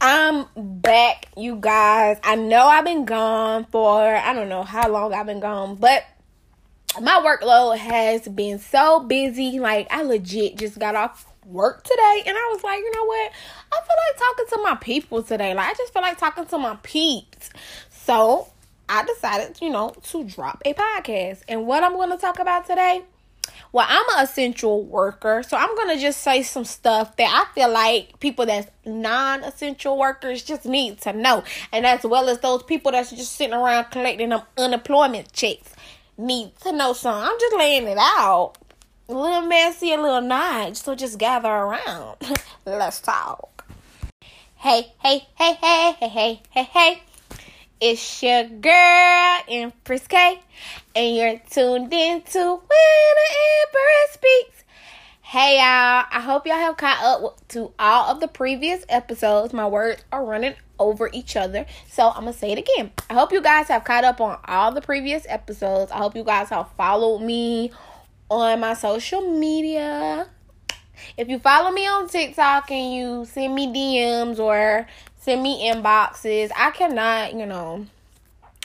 I'm back, you guys. I know I've been gone for I don't know how long I've been gone, but my workload has been so busy. Like I legit just got off work today and I was like, you know what? I feel like talking to my people today. Like I just feel like talking to my peeps. So I decided, you know, to drop a podcast. And what I'm gonna talk about today well, I'm an essential worker, so I'm gonna just say some stuff that I feel like people that's non-essential workers just need to know, and as well as those people that's just sitting around collecting them unemployment checks need to know some. I'm just laying it out, a little messy, a little nudge. So just gather around. Let's talk. Hey, hey, hey, hey, hey, hey, hey, hey. It's your girl, Empress K, and you're tuned in to When the Empress Speaks. Hey y'all, I hope y'all have caught up to all of the previous episodes. My words are running over each other, so I'm gonna say it again. I hope you guys have caught up on all the previous episodes. I hope you guys have followed me on my social media. If you follow me on TikTok and you send me DMs or send me inboxes. I cannot, you know,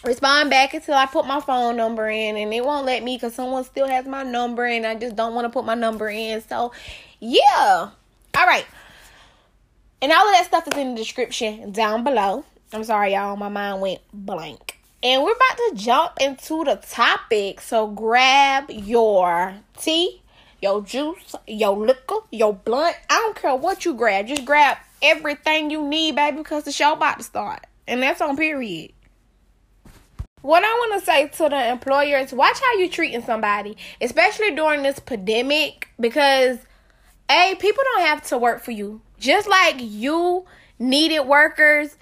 respond back until I put my phone number in, and it won't let me because someone still has my number, and I just don't want to put my number in. So, yeah. All right. And all of that stuff is in the description down below. I'm sorry, y'all. My mind went blank. And we're about to jump into the topic. So grab your tea, your juice, your liquor, your blunt. I don't care what you grab. Just grab everything you need, baby, because the show about to start. And that's on period. What I want to say to the employers, watch how you treating somebody, especially during this pandemic, because a people don't have to work for you. Just like you needed workers,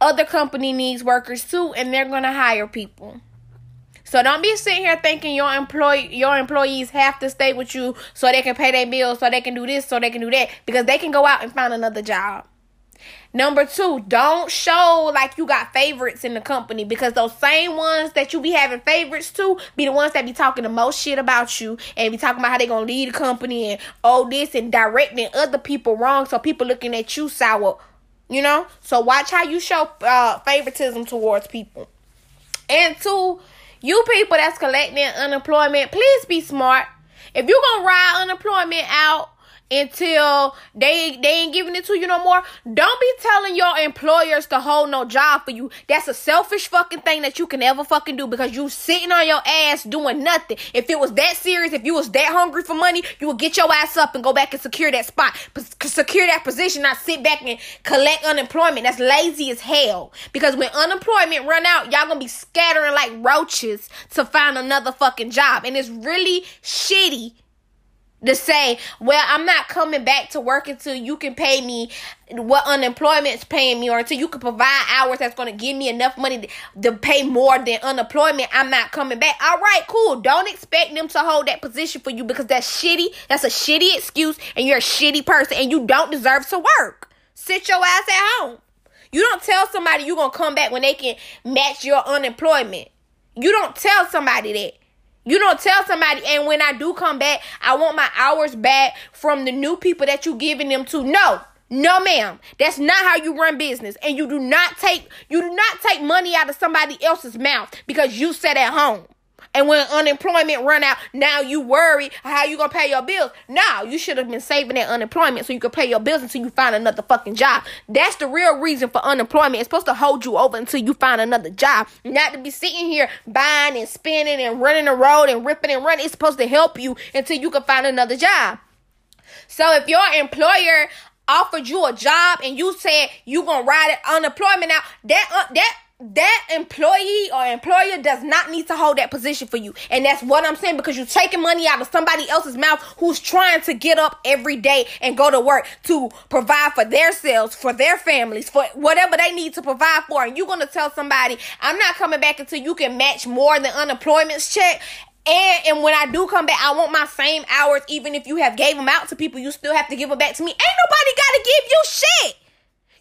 other company needs workers too, and they're gonna hire people. So don't be sitting here thinking your employee your employees have to stay with you so they can pay their bills, so they can do this, so they can do that, because they can go out and find another job. Number two, don't show like you got favorites in the company because those same ones that you be having favorites to be the ones that be talking the most shit about you and be talking about how they gonna lead the company and all this and directing other people wrong so people looking at you sour. You know? So watch how you show uh, favoritism towards people. And two, you people that's collecting unemployment, please be smart. If you're gonna ride unemployment out until they they ain't giving it to you no more. Don't be telling your employers to hold no job for you. That's a selfish fucking thing that you can ever fucking do because you sitting on your ass doing nothing. If it was that serious, if you was that hungry for money, you would get your ass up and go back and secure that spot, secure that position, not sit back and collect unemployment. That's lazy as hell. Because when unemployment run out, y'all gonna be scattering like roaches to find another fucking job, and it's really shitty to say, well, I'm not coming back to work until you can pay me what unemployment's paying me or until you can provide hours that's going to give me enough money to, to, pay more than unemployment, I'm not coming back. All right, cool. Don't expect them to hold that position for you because that's shitty. That's a shitty excuse and you're a shitty person and you don't deserve to work. Sit your ass at home. You don't tell somebody you're going to come back when they can match your unemployment. You don't tell somebody that. You don't tell somebody, and when I do come back, I want my hours back from the new people that you giving them to. No, no, ma'am. That's not how you run business. And you do not take you do not take money out of somebody else's mouth because you sat at home. And when unemployment run out, now you worry how you gonna pay your bills. Now you should have been saving that unemployment so you could pay your bills until you find another fucking job. That's the real reason for unemployment. It's supposed to hold you over until you find another job. Not to be sitting here buying and spending and running the road and ripping and running. It's supposed to help you until you can find another job. So if your employer offered you a job and you said you gonna ride it unemployment out, that uh, that that employee or employer does not need to hold that position for you. And that's what I'm saying because you're taking money out of somebody else's mouth who's trying to get up every day and go to work to provide for their selves, for their families, for whatever they need to provide for. And you're going to tell somebody, I'm not coming back until you can match more than unemployment's check. And and when I do come back, I want my same hours. Even if you have gave them out to people, you still have to give them back to me. Ain't nobody got to give you shit.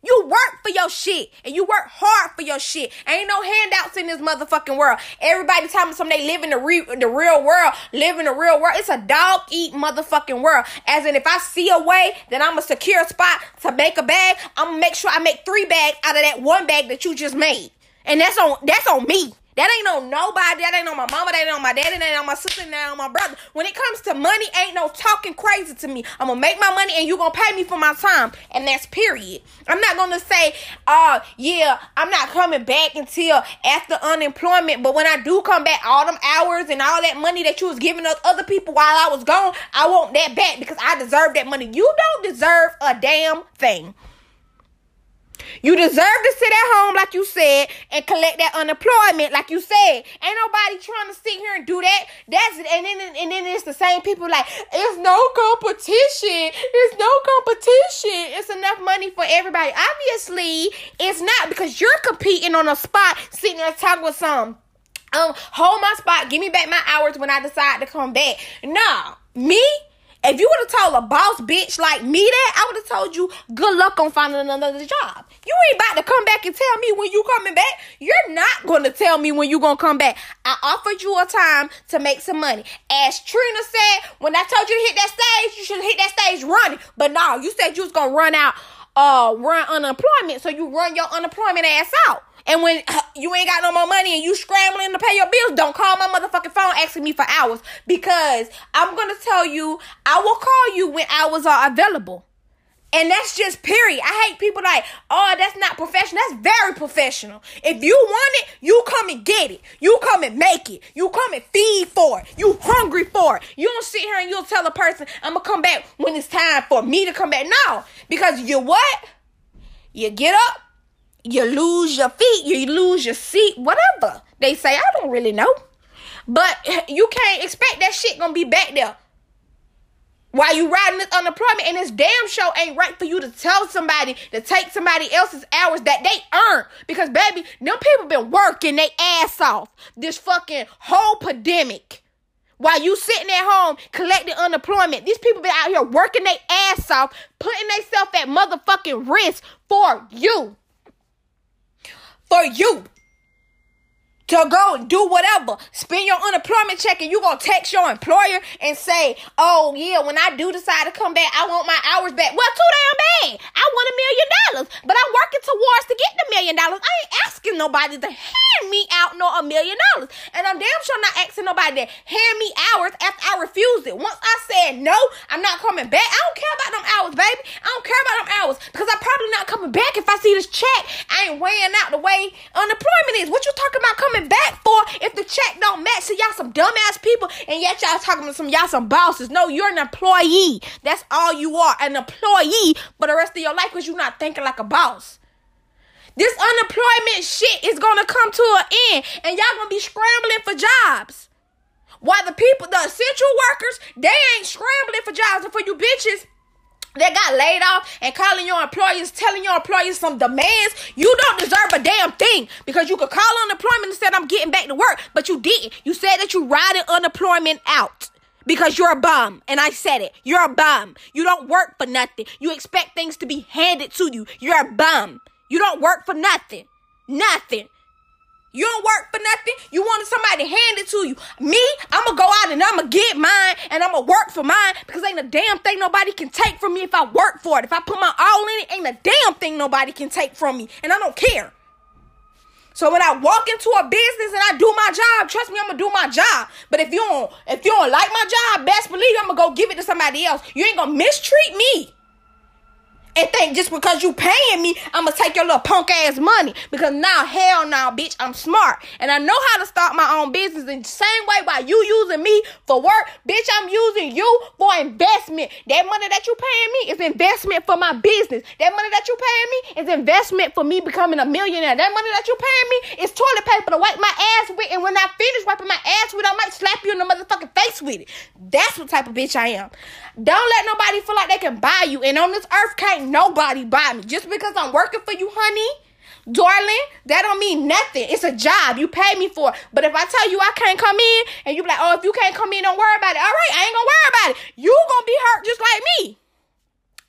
You work for your shit and you work hard for your shit. Ain't no handouts in this motherfucking world. Everybody telling me something they live in the, re- the real world, live in the real world. It's a dog eat motherfucking world. As in, if I see a way that I'm a secure spot to make a bag, I'm gonna make sure I make three bags out of that one bag that you just made. And that's on that's on me. That ain't on nobody. That ain't on my mama. That ain't on my daddy. That ain't on my sister. That ain't on my brother. When it comes to money, ain't no talking crazy to me. I'm gonna make my money and you gonna pay me for my time. And that's period. I'm not gonna say, uh, yeah, I'm not coming back until after unemployment. But when I do come back, all them hours and all that money that you was giving us other people while I was gone, I want that back because I deserve that money. You don't deserve a damn thing. You deserve to sit at home, like you said, and collect that unemployment, like you said. Ain't nobody trying to sit here and do that. That's it. And then and then it's the same people like it's no competition. It's no competition. It's enough money for everybody. Obviously, it's not because you're competing on a spot, sitting there talking with some. Um, hold my spot. Give me back my hours when I decide to come back. Nah, me. If you would have told a boss bitch like me that, I would have told you good luck on finding another job. You ain't about to come back and tell me when you coming back. You're not gonna tell me when you gonna come back. I offered you a time to make some money. As Trina said, when I told you to hit that stage, you should hit that stage running. But no, you said you was gonna run out, uh, run unemployment. So you run your unemployment ass out. And when you ain't got no more money and you scrambling to pay your bills, don't call my motherfucking phone asking me for hours because I'm gonna tell you I will call you when hours are available. And that's just period. I hate people like, oh, that's not professional. That's very professional. If you want it, you come and get it. You come and make it. You come and feed for it. You hungry for it. You don't sit here and you'll tell a person, I'm gonna come back when it's time for me to come back. No, because you what? You get up, you lose your feet, you lose your seat, whatever. They say, I don't really know. But you can't expect that shit gonna be back there. While you riding this unemployment and this damn show ain't right for you to tell somebody to take somebody else's hours that they earn. Because baby, them people been working their ass off this fucking whole pandemic. While you sitting at home collecting unemployment, these people been out here working their ass off, putting themselves at motherfucking risk for you for you to go and do whatever. Spend your unemployment check and you gonna text your employer and say, oh yeah, when I do decide to come back, I want my hours back. Well, too damn bad. I want a million dollars, but working towards to get the million dollars. I ain't asking nobody to hand me out no a million dollars. And I'm damn sure not asking nobody to hand me hours after I refused it. Once I said no, I'm not coming back. I don't care about them hours, baby. I don't care about them hours because I'm probably not coming back if I see this check. I ain't weighing out the way unemployment is. What you talking about coming back for if the check don't match. So y'all some dumbass people, and yet y'all talking to some y'all some bosses. No, you're an employee. That's all you are, an employee for the rest of your life because you're not thinking like a boss. This unemployment shit is gonna come to an end, and y'all gonna be scrambling for jobs. While the people, the essential workers, they ain't scrambling for jobs, and for you bitches, that got laid off and calling your employers, telling your employers some demands, you don't deserve a damn thing because you could call unemployment and said I'm getting back to work, but you didn't. You said that you riding unemployment out because you're a bum. And I said it. You're a bum. You don't work for nothing. You expect things to be handed to you. You're a bum. You don't work for nothing. Nothing. You don't work for nothing. You wanted somebody to hand it to you. Me, I'm gonna go out and I'm gonna get mine and I'm gonna work for mine because ain't a damn thing nobody can take from me if I work for it. If I put my all in it, ain't a damn thing nobody can take from me. And I don't care. So when I walk into a business and I do my job, trust me, I'm gonna do my job. But if you don't, if you don't like my job, best believe I'm gonna go give it to somebody else. You ain't gonna mistreat me and think just because you paying me, I'ma take your little punk ass money. Because now, hell now, bitch, I'm smart. And I know how to start my own business in the same way while you using me for work. Bitch, I'm using you for investment. That money that you paying me is investment for my business. That money that you paying me is investment for me becoming a millionaire. That money that you paying me is toilet paper to wipe my ass with. And when I finish wiping my ass with, I might slap you in the motherfucking face with it. That's what type of bitch I am. Don't let nobody feel like they can buy you. And on this earth can't nobody buy me. Just because I'm working for you, honey, darling, that don't mean nothing. It's a job. You pay me for. But if I tell you I can't come in and you be like, oh, if you can't come in, don't worry about it. All right, I ain't gonna worry about it. You gonna be hurt just like me.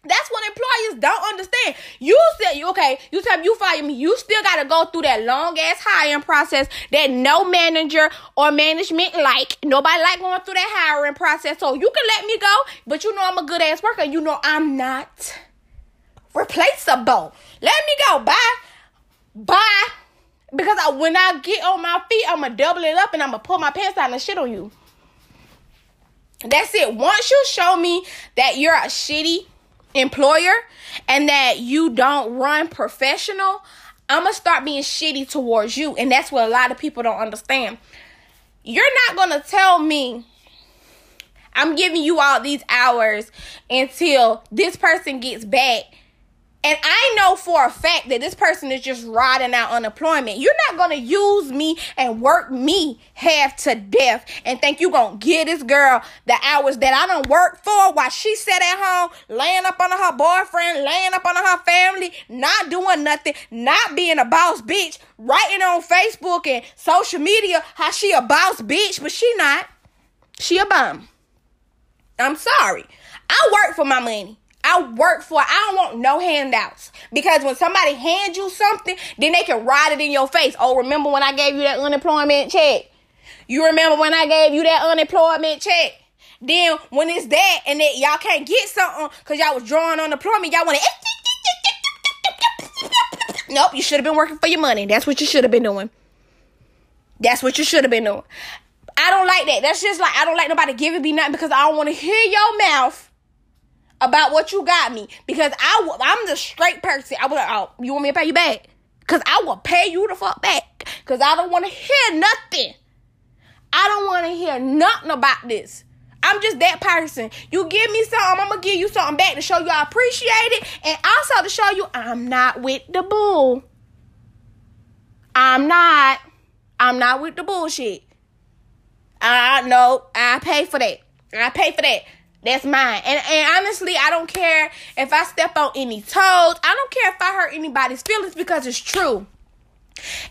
That's what employers don't understand. You said you okay, you tell me you fire me, you still gotta go through that long ass hiring process that no manager or management like. Nobody like going through that hiring process. So you can let me go, but you know I'm a good ass worker. You know I'm not replaceable. Let me go. Bye. Bye. Because I, when I get on my feet, I'm gonna double it up and I'm gonna pull my pants down and shit on you. That's it. Once you show me that you're a shitty employer and that you don't run professional, I'm gonna start being shitty towards you. And that's what a lot of people don't understand. You're not gonna tell me I'm giving you all these hours until this person gets back and I know for a fact that this person is just riding out unemployment. You're not gonna use me and work me half to death and think you're gonna give this girl the hours that I don't work for while she sat at home, laying up under her boyfriend, laying up under her family, not doing nothing, not being a boss bitch, writing on Facebook and social media how she a boss bitch, but she not. She a bum. I'm sorry. I work for my money. I work for. I don't want no handouts. Because when somebody hands you something, then they can ride it in your face. Oh, remember when I gave you that unemployment check? You remember when I gave you that unemployment check? Then when it's that and that y'all can't get something because y'all was drawing on unemployment, y'all want to. Nope, you should have been working for your money. That's what you should have been doing. That's what you should have been doing. I don't like that. That's just like I don't like nobody giving me nothing because I don't want to hear your mouth about what you got me because I I'm the straight person. I like, oh, you want me to pay you back? Cause I will pay you the fuck back. Cause I don't want to hear nothing. I don't want to hear nothing about this. I'm just that person. You give me something, I'm gonna give you something back to show you I appreciate it, and also to show you I'm not with the bull. I'm not. I'm not with the bullshit. I know I pay for that. I pay for that. That's mine. And and honestly, I don't care if I step on any toes. I don't care if I hurt anybody's feelings because it's true.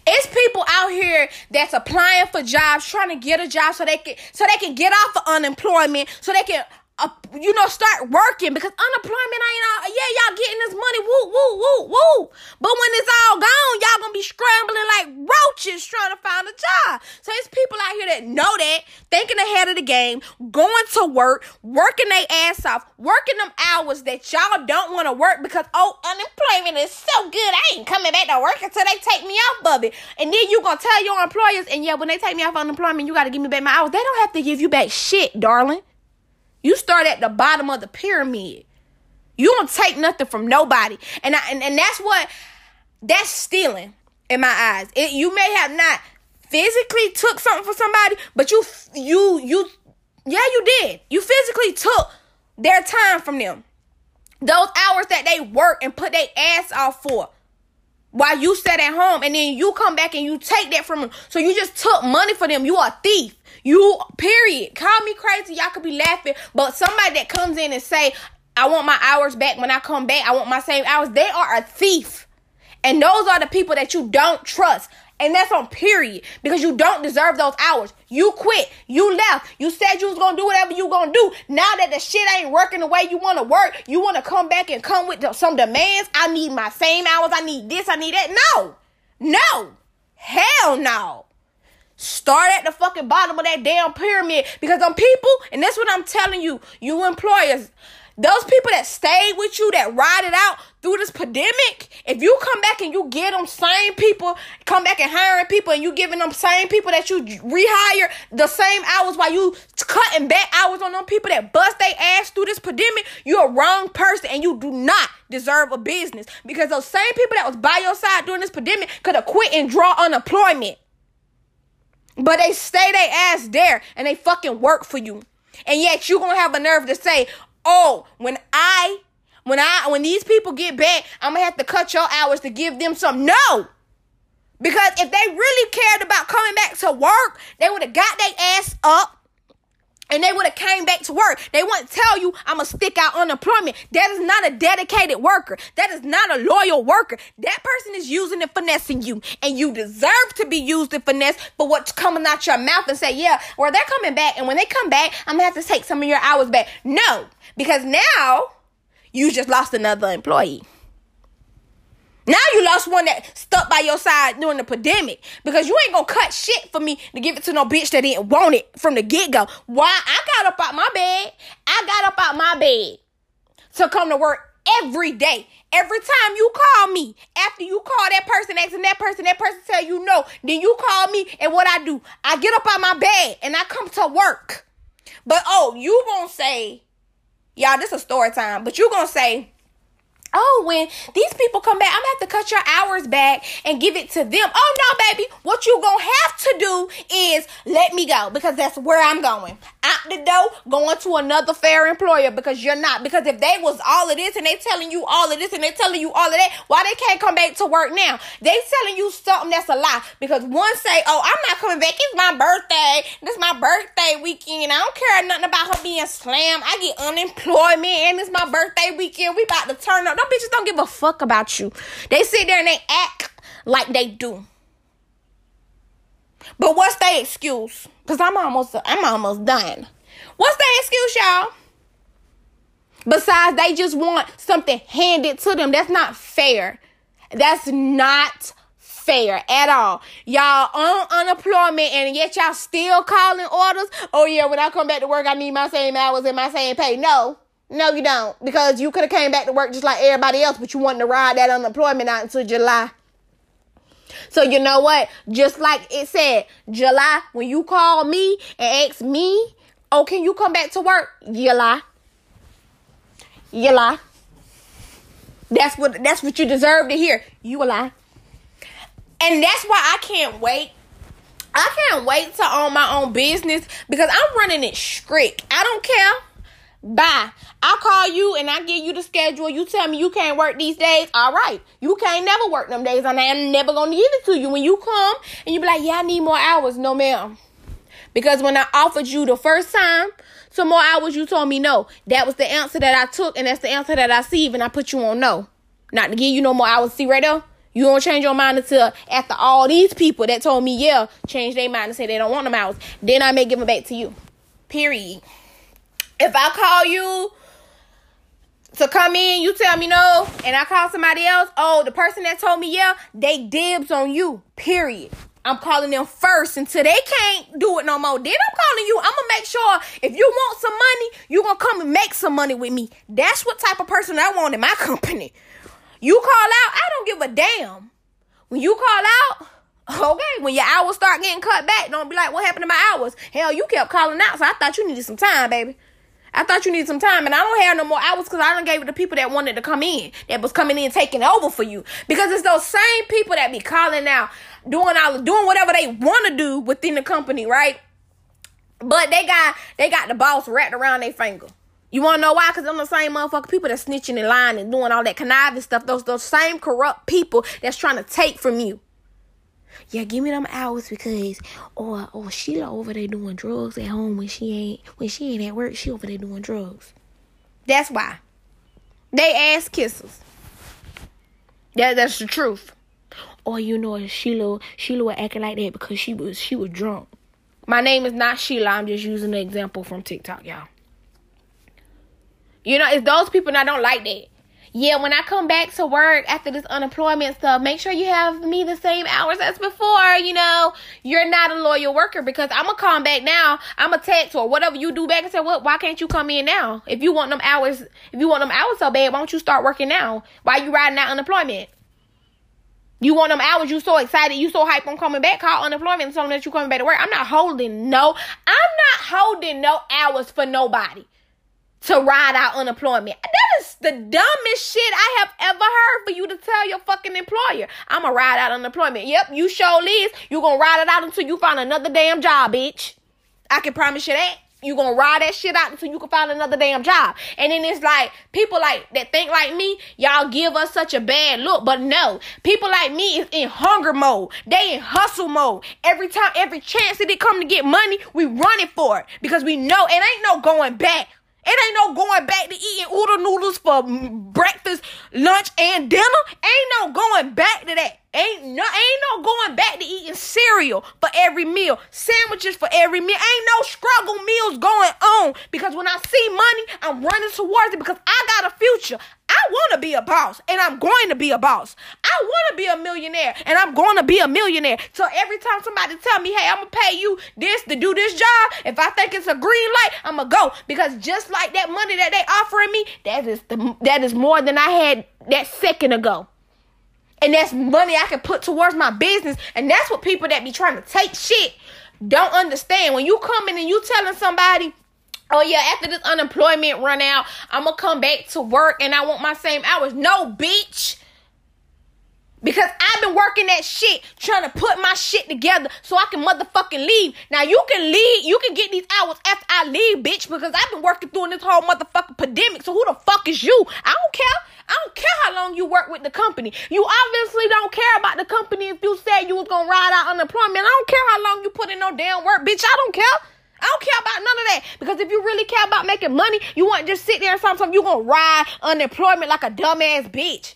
It's people out here that's applying for jobs, trying to get a job so they can so they can get off of unemployment, so they can uh, you know, start working because unemployment ain't all, yeah, y'all getting this money, woo, woo, woo, woo. But when it's all gone, y'all gonna be scrambling like roaches trying to find a job. So it's people out here that know that, thinking ahead of the game, going to work, working their ass off, working them hours that y'all don't want to work because, oh, unemployment is so good, I ain't coming back to work until they take me off of it. And then you gonna tell your employers, and yeah, when they take me off unemployment, you gotta give me back my hours. They don't have to give you back shit, darling. You start at the bottom of the pyramid. You don't take nothing from nobody. And I, and, and that's what that's stealing in my eyes. It, you may have not physically took something from somebody, but you you you yeah, you did. You physically took their time from them. Those hours that they work and put their ass off for while you sat at home and then you come back and you take that from them. So you just took money for them. You are a thief. You period. Call me crazy. Y'all could be laughing, but somebody that comes in and say, "I want my hours back when I come back. I want my same hours." They are a thief. And those are the people that you don't trust. And that's on period. Because you don't deserve those hours. You quit. You left. You said you was gonna do whatever you gonna do. Now that the shit ain't working the way you wanna work, you wanna come back and come with some demands. I need my same hours. I need this. I need that. No. No. Hell no. Start at the fucking bottom of that damn pyramid because them people, and that's what I'm telling you, you employers, those people that stayed with you, that ride it out through this pandemic, if you come back and you get them same people, come back and hiring people, and you giving them same people that you rehire the same hours while you cutting back hours on them people that bust their ass through this pandemic, you're a wrong person and you do not deserve a business because those same people that was by your side during this pandemic could have quit and draw unemployment. But they stay their ass there and they fucking work for you. And yet you gonna have a nerve to say, oh, when I when I when these people get back, I'm gonna have to cut your hours to give them some. No. Because if they really cared about coming back to work, they would have got their ass up and they would have came back to work. They wouldn't tell you I'm gonna stick out unemployment. That is not a dedicated worker. That is not a loyal worker. That person is using and finessing you, and you deserve to be used and finessed for what's coming out your mouth and say, yeah, well they're coming back, and when they come back, I'm gonna have to take some of your hours back. No, because now You just lost another employee. Now you lost one that stuck by your side during the pandemic because you ain't gonna cut shit for me to give it to no bitch that didn't want it from the get go. Why? I got up out my bed. I got up out my bed to come to work every day. Every time you call me, after you call that person, asking that person, that person tell you no, then you call me, and what I do, I get up out my bed and I come to work. But oh, you gonna say, y'all, this is story time, but you gonna say, Oh, when these people come back, I'm gonna have to cut your hours back and give it to them. Oh no, baby. What you gonna have to do is let me go because that's where I'm going. Out the door, going to another fair employer because you're not. Because if they was all of this and they telling you all of this and they telling you all of that, why they can't come back to work now? They telling you something that's a lie. Because one say, Oh, I'm not coming back. It's my birthday. This my birthday weekend. I don't care nothing about her being slammed. I get unemployment and it's my birthday weekend. We about to turn up. Them bitches don't give a fuck about you. They sit there and they act like they do. But what's their excuse? Cause I'm almost I'm almost done. What's their excuse, y'all? Besides, they just want something handed to them. That's not fair. That's not fair at all. Y'all on unemployment and yet y'all still calling orders. Oh yeah, when I come back to work, I need my same hours and my same pay. No. No, you don't. Because you could have came back to work just like everybody else, but you wanted to ride that unemployment out until July. So you know what? Just like it said, July, when you call me and ask me, oh, can you come back to work? You lie. You lie. That's what that's what you deserve to hear. You a lie. And that's why I can't wait. I can't wait to own my own business because I'm running it strict. I don't care. Bye. I call you and I give you the schedule. You tell me you can't work these days. All right. You can't never work them days. And I'm never going to give it to you. When you come and you be like, yeah, I need more hours. No, ma'am. Because when I offered you the first time some more hours, you told me no. That was the answer that I took. And that's the answer that I see. And I put you on no. Not to give you no more hours. See right there? You don't change your mind until after all these people that told me, yeah, change their mind and say they don't want them hours. Then I may give them back to you. Period. If I call you to come in, you tell me no, and I call somebody else, oh, the person that told me yeah, they dibs on you. Period. I'm calling them first until they can't do it no more. Then I'm calling you. I'm gonna make sure if you want some money, you gonna come and make some money with me. That's what type of person I want in my company. You call out, I don't give a damn. When you call out, okay, when your hours start getting cut back, don't be like, what happened to my hours? Hell, you kept calling out, so I thought you needed some time, baby. I thought you needed some time, and I don't have no more hours because I don't gave it to people that wanted to come in, that was coming in taking over for you. Because it's those same people that be calling out, doing all doing whatever they want to do within the company, right? But they got they got the boss wrapped around their finger. You wanna know why? Cause I'm the same motherfucker people that snitching and lying and doing all that conniving stuff. Those those same corrupt people that's trying to take from you yeah, give me them hours because or or Sheila over there doing drugs at home when she ain't when she ain't at work, she over there doing drugs. That's why. They ass kisses. That that's the truth. Or you know Sheila Sheila was acting like that because she was she was drunk. My name is not Sheila, I'm just using an example from TikTok, y'all. You know, it's those people that don't like that yeah, when I come back to work after this unemployment stuff, make sure you have me the same hours as before. You know, you're not a loyal worker because I'm gonna come back now. I'm a text or whatever you do back and say, well, why can't you come in now? If you want them hours, if you want them hours so bad, why don't you start working now? Why you riding out unemployment? You want them hours, you so excited, you so hype on coming back, call unemployment and tell them that you coming back to work. I'm not holding no, I'm not holding no hours for nobody to ride out unemployment. That is the dumbest shit I have ever heard for you to tell your fucking employer. I'ma ride out unemployment. Yep, you sure is. You gonna ride it out until you find another damn job, bitch. I can promise you that. You gonna ride that shit out until you can find another damn job. And then it's like people like that think like me, y'all give us such a bad look. But no, people like me is in hunger mode. They in hustle mode. Every time, every chance that they come to get money, we running for it. Because we know it ain't no going back. It ain't no going back to eating oodle noodles for breakfast, lunch, and dinner. Ain't no going back to that. Ain't no ain't no going back to eating cereal for every meal, sandwiches for every meal. Ain't no struggle meals going on because when I see money, I'm running towards it because I got a future. I want to be a boss and I'm going to be a boss. I want to be a millionaire and I'm going to be a millionaire. So every time somebody tell me, "Hey, I'm going to pay you this to do this job," if I think it's a green light, I'm going to go because just like that money that they offering me, that is the that is more than I had that second ago. And that's money I can put towards my business. And that's what people that be trying to take shit don't understand. When you come in and you telling somebody, oh yeah, after this unemployment run out, I'm gonna come back to work and I want my same hours. No, bitch. Because I've been working that shit, trying to put my shit together so I can motherfucking leave. Now you can leave, you can get these hours after I leave, bitch, because I've been working through this whole motherfucking pandemic. So who the fuck is you? I don't care. I don't care how long you work with the company. You obviously don't care about the company if you said you was gonna ride out unemployment. I don't care how long you put in no damn work, bitch. I don't care. I don't care about none of that. Because if you really care about making money, you won't just sit there and sometimes you're gonna ride unemployment like a dumbass bitch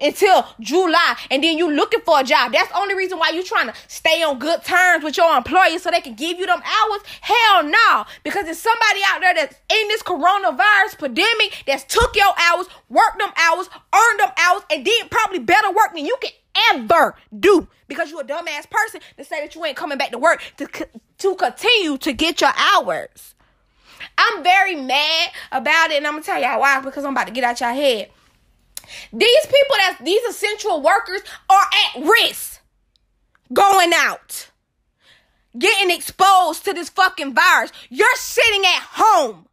until July and then you looking for a job. That's the only reason why you trying to stay on good terms with your employer so they can give you them hours. Hell no. Because there's somebody out there that's in this coronavirus pandemic that's took your hours, worked them hours, earned them hours, and did probably better work than you can ever do. Because you're a dumbass person to say that you ain't coming back to work to, to continue to get your hours. I'm very mad about it, and I'm gonna tell y'all why because I'm about to get out your head. These people that these essential workers are at risk going out, getting exposed to this fucking virus. You're sitting at home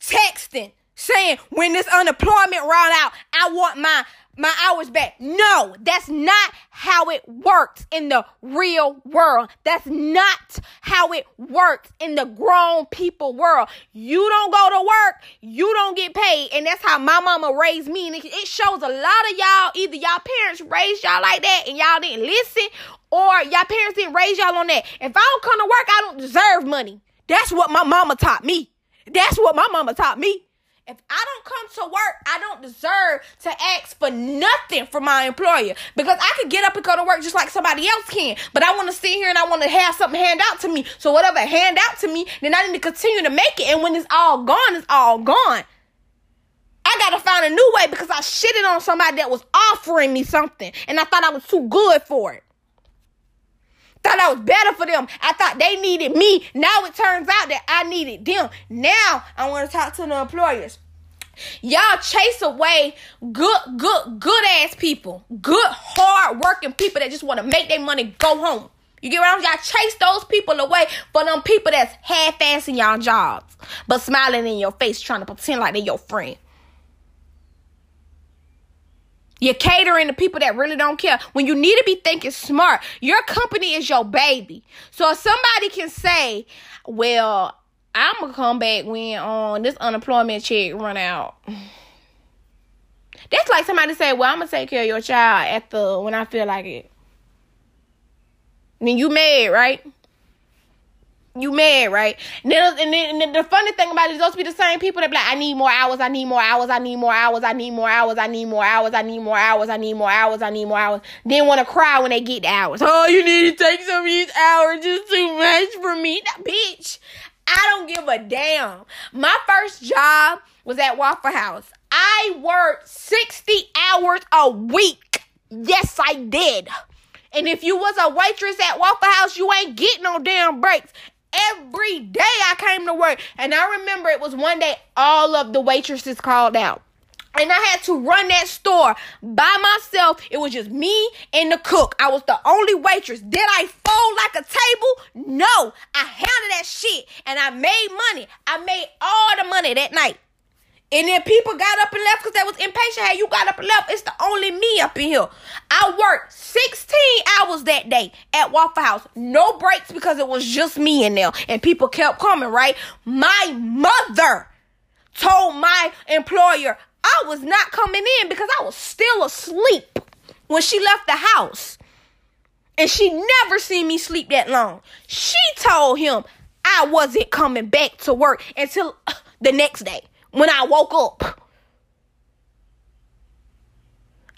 texting, saying, when this unemployment run out, I want my my hours back. No, that's not how it works in the real world. That's not how it works in the grown people world. You don't go to work, you don't get paid. And that's how my mama raised me. And it shows a lot of y'all, either y'all parents raised y'all like that and y'all didn't listen, or y'all parents didn't raise y'all on that. If I don't come to work, I don't deserve money. That's what my mama taught me. That's what my mama taught me. If I don't come to work, I don't deserve to ask for nothing from my employer because I could get up and go to work just like somebody else can. But I want to sit here and I want to have something hand out to me. So whatever hand out to me, then I need to continue to make it. And when it's all gone, it's all gone. I gotta find a new way because I shitted on somebody that was offering me something and I thought I was too good for it thought I was better for them. I thought they needed me. Now it turns out that I needed them. Now I want to talk to the employers. Y'all chase away good, good, good ass people, good, hard working people that just want to make their money go home. You get around? Y'all chase those people away for them people that's half assing y'all jobs, but smiling in your face, trying to pretend like they're your friend. You're catering to people that really don't care. When you need to be thinking smart, your company is your baby. So if somebody can say, well, I'm gonna come back when on um, this unemployment check run out. That's like somebody say, "Well, I'm gonna take care of your child at the when I feel like it." I mean, you mad, right? You mad, right? And then, and then, the funny thing about it is those be the same people that be like, I need more hours, I need more hours, I need more hours, I need more hours, I need more hours, I need more hours, I need more hours, I need more hours. Then want to cry when they get the hours. Oh, you need to take some of these hours, just too much for me. That bitch, I don't give a damn. My first job was at Waffle House. I worked 60 hours a week. Yes, I did. And if you was a waitress at Waffle House, you ain't getting no damn breaks every day I came to work. And I remember it was one day all of the waitresses called out. And I had to run that store by myself. It was just me and the cook. I was the only waitress. Did I fold like a table? No. I handled that shit and I made money. I made all the money that night. And then people got up and left because they was impatient. Hey, you got up and left. It's the only me up in here. I worked 16 hours that day at Waffle House. No breaks because it was just me in there. And people kept coming, right? My mother told my employer I was not coming in because I was still asleep when she left the house. And she never seen me sleep that long. She told him I wasn't coming back to work until the next day when I woke up.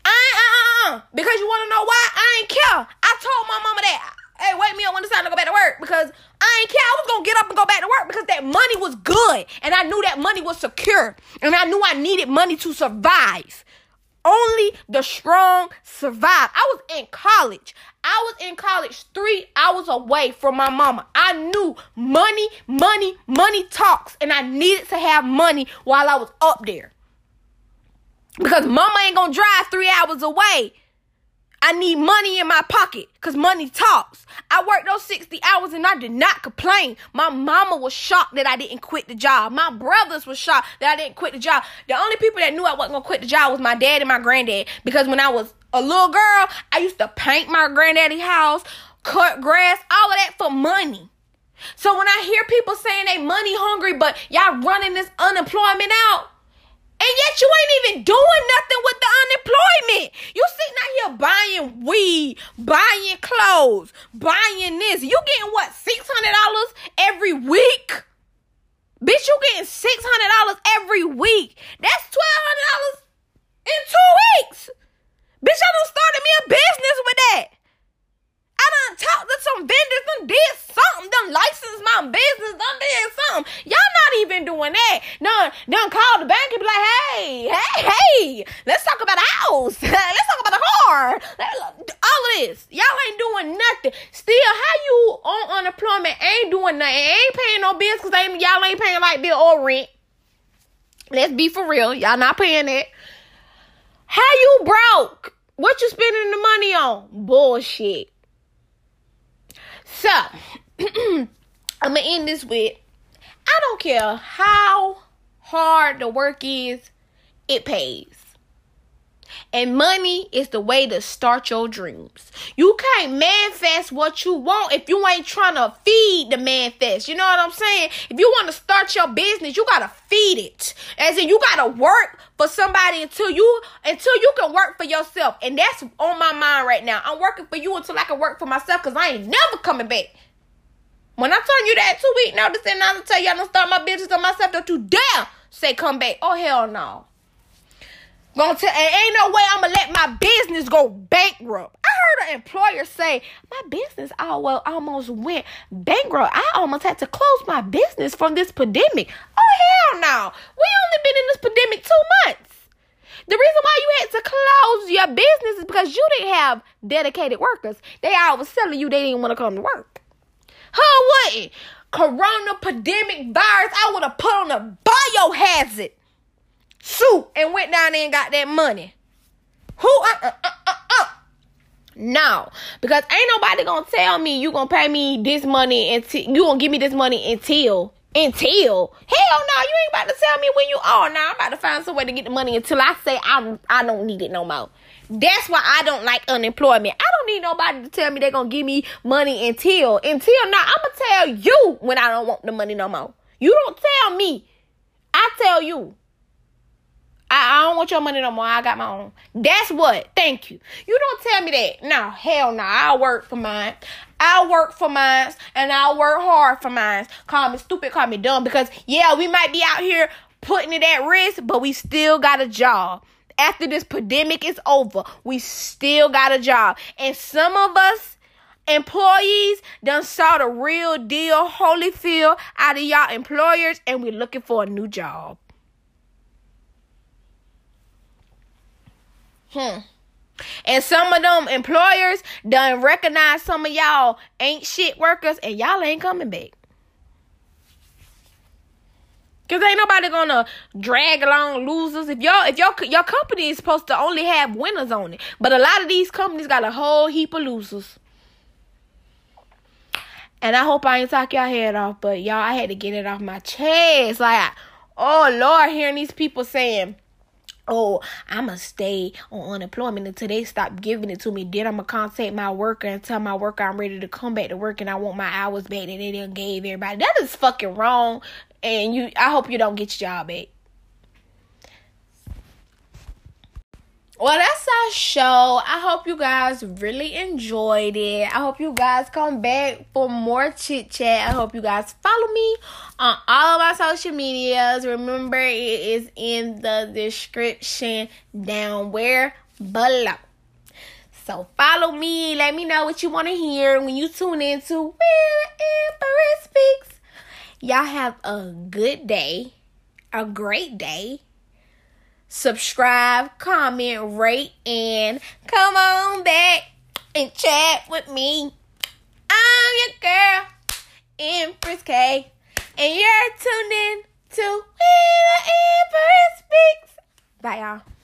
I, uh, uh, uh, because you want to know why? I ain't care. I told my mama that. Hey, wake me up when it's time to go back to work because I ain't care. I was gonna get up and go back to work because that money was good and I knew that money was secure and I knew I needed money to survive. Only the strong survive. I was in college. I was in college three hours away from my mama. I knew money, money, money talks, and I needed to have money while I was up there. Because mama ain't gonna drive three hours away I need money in my pocket because money talks. I worked those 60 hours and I did not complain. My mama was shocked that I didn't quit the job. My brothers were shocked that I didn't quit the job. The only people that knew I wasn't going to quit the job was my dad and my granddad because when I was a little girl, I used to paint my granddaddy house, cut grass, all of that for money. So when I hear people saying they money hungry, but y'all running this unemployment out, and yet you ain't even doing nothing with the unemployment. You sitting out here buying weed, buying clothes, buying this. You getting what, $600 every week? Bitch, you getting $600 every week. That's $1,200 in two weeks. Bitch, I done started me a business with that. I done talked to some vendors, done did something, done licensed my business, done did something. Y'all not even doing that. Done, done call the bank and be like, hey, hey, hey, let's talk about a house. let's talk about a car. All of this. Y'all ain't doing nothing. Still, how you on unemployment ain't doing nothing, ain't paying no bills because y'all ain't paying like bill or rent. Let's be for real. Y'all not paying it. How you broke? What you spending the money on? Bullshit. So, I'm gonna end this with I don't care how hard the work is, it pays. And money is the way to start your dreams. You can't manifest what you want if you ain't trying to feed the manifest. You know what I'm saying? If you want to start your business, you gotta feed it. As in, you gotta work for somebody until you until you can work for yourself. And that's on my mind right now. I'm working for you until I can work for myself because I ain't never coming back. When I tell you that two week notice and I'm gonna tell you I'm gonna start my business on myself, don't you dare say come back. Oh hell no. Gonna tell, ain't no way I'm gonna let my business go bankrupt. I heard an employer say, my business almost went bankrupt. I almost had to close my business from this pandemic. Oh, hell no. We only been in this pandemic two months. The reason why you had to close your business is because you didn't have dedicated workers. They all was telling you they didn't want to come to work. Huh, what? Corona pandemic virus, I would have put on a biohazard suit and went down there and got that money. Who? Uh, uh, uh, uh, uh. No, because ain't nobody gonna tell me you gonna pay me this money until you gonna give me this money until until hell no, you ain't about to tell me when you are. Now I'm about to find some way to get the money until I say I I don't need it no more. That's why I don't like unemployment. I don't need nobody to tell me they're gonna give me money until until now. I'ma tell you when I don't want the money no more. You don't tell me. I tell you. I, I don't want your money no more. I got my own. That's what. Thank you. You don't tell me that. No, hell no. I work for mine. I work for mine and I work hard for mine. Call me stupid, call me dumb because yeah, we might be out here putting it at risk, but we still got a job. After this pandemic is over, we still got a job. And some of us employees done saw the real deal Holyfield out of y'all employers and we're looking for a new job. Hmm. And some of them employers done recognize some of y'all ain't shit workers and y'all ain't coming back. Cause ain't nobody gonna drag along losers. If y'all, if your your company is supposed to only have winners on it, but a lot of these companies got a whole heap of losers. And I hope I ain't talk y'all head off, but y'all, I had to get it off my chest. Like, oh Lord, hearing these people saying oh, I'ma stay on unemployment until they stop giving it to me. Then I'ma contact my worker and tell my worker I'm ready to come back to work and I want my hours back that they didn't gave everybody. That is fucking wrong. And you I hope you don't get your job back. Well, that's our show. I hope you guys really enjoyed it. I hope you guys come back for more chit chat. I hope you guys follow me on all of my social medias. Remember, it is in the description down where below. So follow me. Let me know what you want to hear when you tune into When Empress Speaks. Y'all have a good day, a great day subscribe, comment, rate, and come on back and chat with me. I'm your girl, Empress K, and you're tuned in to When the Empress Speaks. Bye, y'all.